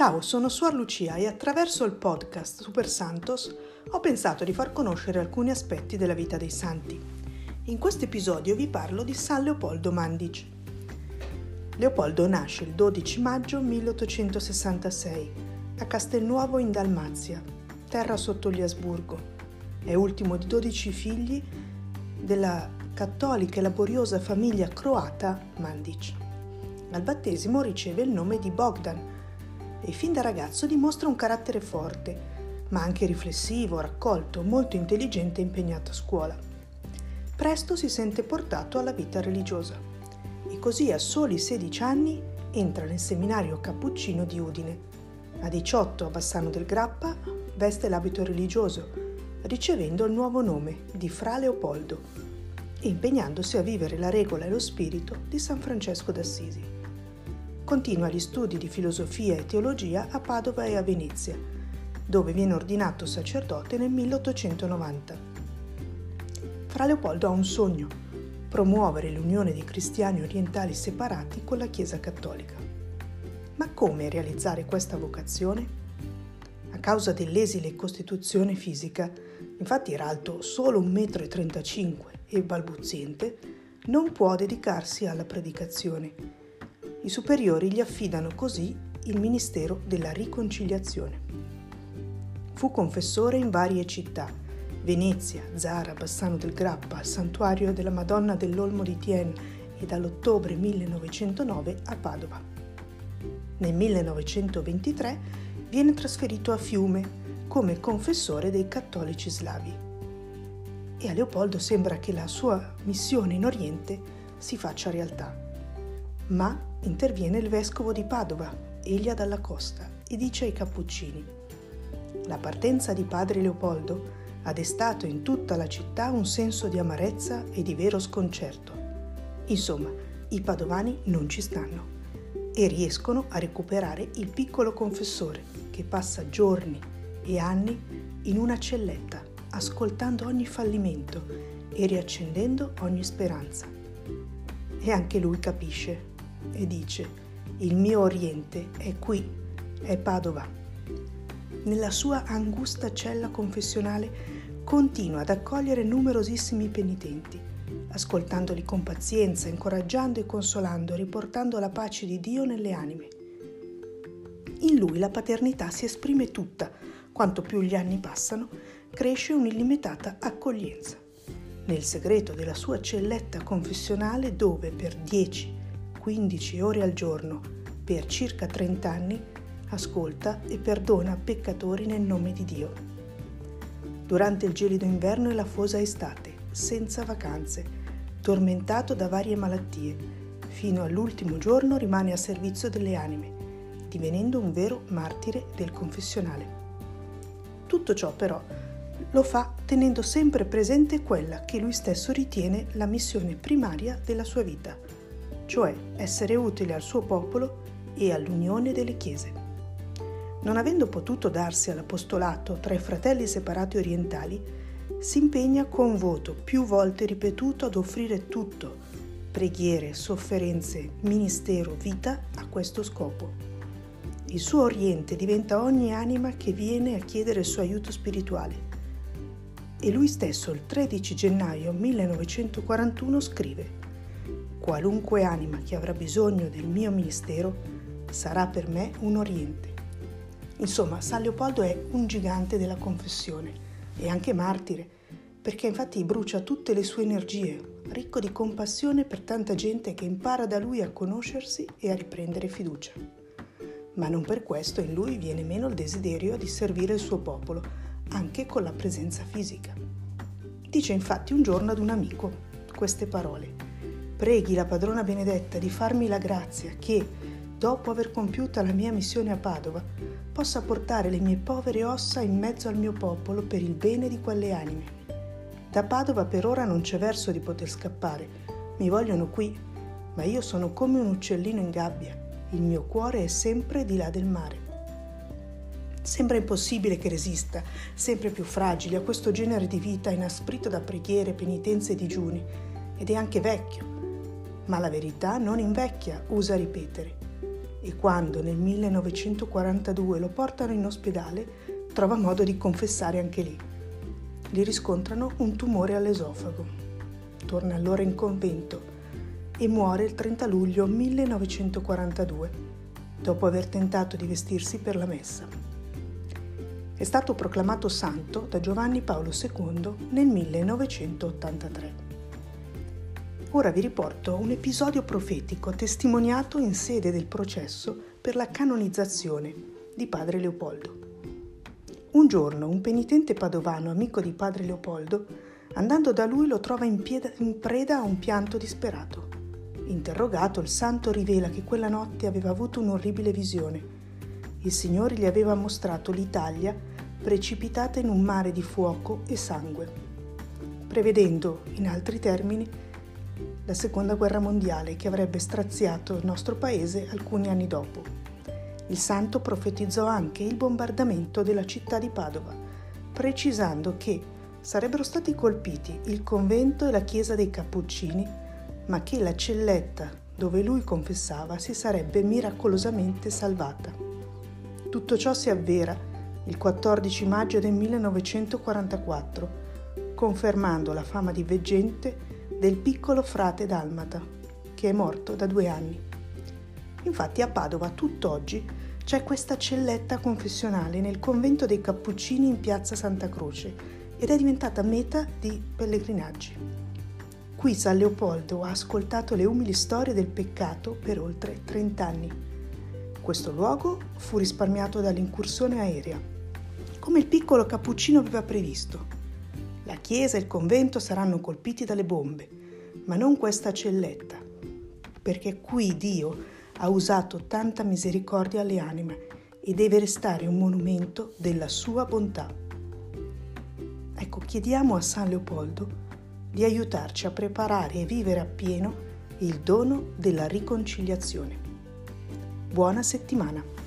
Ciao, sono Suor Lucia e attraverso il podcast Super Santos ho pensato di far conoscere alcuni aspetti della vita dei santi. In questo episodio vi parlo di San Leopoldo Mandic. Leopoldo nasce il 12 maggio 1866 a Castelnuovo in Dalmazia, terra sotto gli Asburgo. È ultimo di 12 figli della cattolica e laboriosa famiglia croata Mandic. Al battesimo riceve il nome di Bogdan e fin da ragazzo dimostra un carattere forte, ma anche riflessivo, raccolto, molto intelligente e impegnato a scuola. Presto si sente portato alla vita religiosa e così a soli 16 anni entra nel seminario cappuccino di Udine. A 18 a Bassano del Grappa veste l'abito religioso, ricevendo il nuovo nome di Fra Leopoldo e impegnandosi a vivere la regola e lo spirito di San Francesco d'Assisi. Continua gli studi di filosofia e teologia a Padova e a Venezia, dove viene ordinato sacerdote nel 1890. Fra Leopoldo ha un sogno, promuovere l'unione dei cristiani orientali separati con la Chiesa cattolica. Ma come realizzare questa vocazione? A causa dell'esile costituzione fisica, infatti era alto solo 1,35 m e balbuziente, non può dedicarsi alla predicazione i superiori gli affidano così il ministero della riconciliazione. Fu confessore in varie città, Venezia, Zara, Bassano del Grappa, Santuario della Madonna dell'Olmo di Tien e dall'ottobre 1909 a Padova. Nel 1923 viene trasferito a Fiume come confessore dei cattolici slavi. E a Leopoldo sembra che la sua missione in Oriente si faccia realtà. Ma interviene il vescovo di Padova, Elia dalla Costa, e dice ai cappuccini, la partenza di padre Leopoldo ha destato in tutta la città un senso di amarezza e di vero sconcerto. Insomma, i padovani non ci stanno e riescono a recuperare il piccolo confessore che passa giorni e anni in una celletta, ascoltando ogni fallimento e riaccendendo ogni speranza. E anche lui capisce e dice, il mio Oriente è qui, è Padova. Nella sua angusta cella confessionale continua ad accogliere numerosissimi penitenti, ascoltandoli con pazienza, incoraggiando e consolando, riportando la pace di Dio nelle anime. In lui la paternità si esprime tutta, quanto più gli anni passano, cresce un'illimitata accoglienza. Nel segreto della sua celletta confessionale dove per dieci 15 ore al giorno per circa 30 anni, ascolta e perdona peccatori nel nome di Dio. Durante il gelido inverno e la fosa estate, senza vacanze, tormentato da varie malattie, fino all'ultimo giorno rimane a servizio delle anime, divenendo un vero martire del confessionale. Tutto ciò però lo fa tenendo sempre presente quella che lui stesso ritiene la missione primaria della sua vita, cioè essere utile al suo popolo e all'unione delle chiese. Non avendo potuto darsi all'apostolato tra i fratelli separati orientali, si impegna con voto più volte ripetuto ad offrire tutto, preghiere, sofferenze, ministero, vita a questo scopo. Il suo Oriente diventa ogni anima che viene a chiedere il suo aiuto spirituale. E lui stesso il 13 gennaio 1941 scrive Qualunque anima che avrà bisogno del mio ministero sarà per me un oriente. Insomma, San Leopoldo è un gigante della confessione e anche martire, perché infatti brucia tutte le sue energie, ricco di compassione per tanta gente che impara da lui a conoscersi e a riprendere fiducia. Ma non per questo in lui viene meno il desiderio di servire il suo popolo, anche con la presenza fisica. Dice infatti un giorno ad un amico queste parole. Preghi la padrona Benedetta di farmi la grazia che, dopo aver compiuta la mia missione a Padova, possa portare le mie povere ossa in mezzo al mio popolo per il bene di quelle anime. Da Padova per ora non c'è verso di poter scappare, mi vogliono qui, ma io sono come un uccellino in gabbia, il mio cuore è sempre di là del mare. Sembra impossibile che resista, sempre più fragile, a questo genere di vita inasprito da preghiere, penitenze e digiuni, ed è anche vecchio, ma la verità non invecchia, usa ripetere. e quando nel 1942 lo portano in ospedale trova modo di confessare anche lì. Gli riscontrano un tumore all'esofago. Torna allora in convento e muore il 30 luglio 1942, dopo aver tentato di vestirsi per la messa. È stato proclamato santo da Giovanni Paolo II nel 1983. Ora vi riporto un episodio profetico testimoniato in sede del processo per la canonizzazione di padre Leopoldo. Un giorno un penitente padovano, amico di padre Leopoldo, andando da lui lo trova in, pieda, in preda a un pianto disperato. Interrogato, il santo rivela che quella notte aveva avuto un'orribile visione. Il Signore gli aveva mostrato l'Italia precipitata in un mare di fuoco e sangue, prevedendo, in altri termini, la seconda guerra mondiale che avrebbe straziato il nostro paese alcuni anni dopo. Il santo profetizzò anche il bombardamento della città di Padova, precisando che sarebbero stati colpiti il convento e la chiesa dei Cappuccini, ma che la celletta dove lui confessava si sarebbe miracolosamente salvata. Tutto ciò si avvera il 14 maggio del 1944, confermando la fama di veggente del piccolo frate dalmata, che è morto da due anni. Infatti a Padova tutt'oggi c'è questa celletta confessionale nel convento dei Cappuccini in piazza Santa Croce ed è diventata meta di pellegrinaggi. Qui San Leopoldo ha ascoltato le umili storie del peccato per oltre 30 anni. Questo luogo fu risparmiato dall'incursione aerea, come il piccolo cappuccino aveva previsto la chiesa e il convento saranno colpiti dalle bombe, ma non questa celletta, perché qui Dio ha usato tanta misericordia alle anime e deve restare un monumento della sua bontà. Ecco, chiediamo a San Leopoldo di aiutarci a preparare e vivere appieno il dono della riconciliazione. Buona settimana!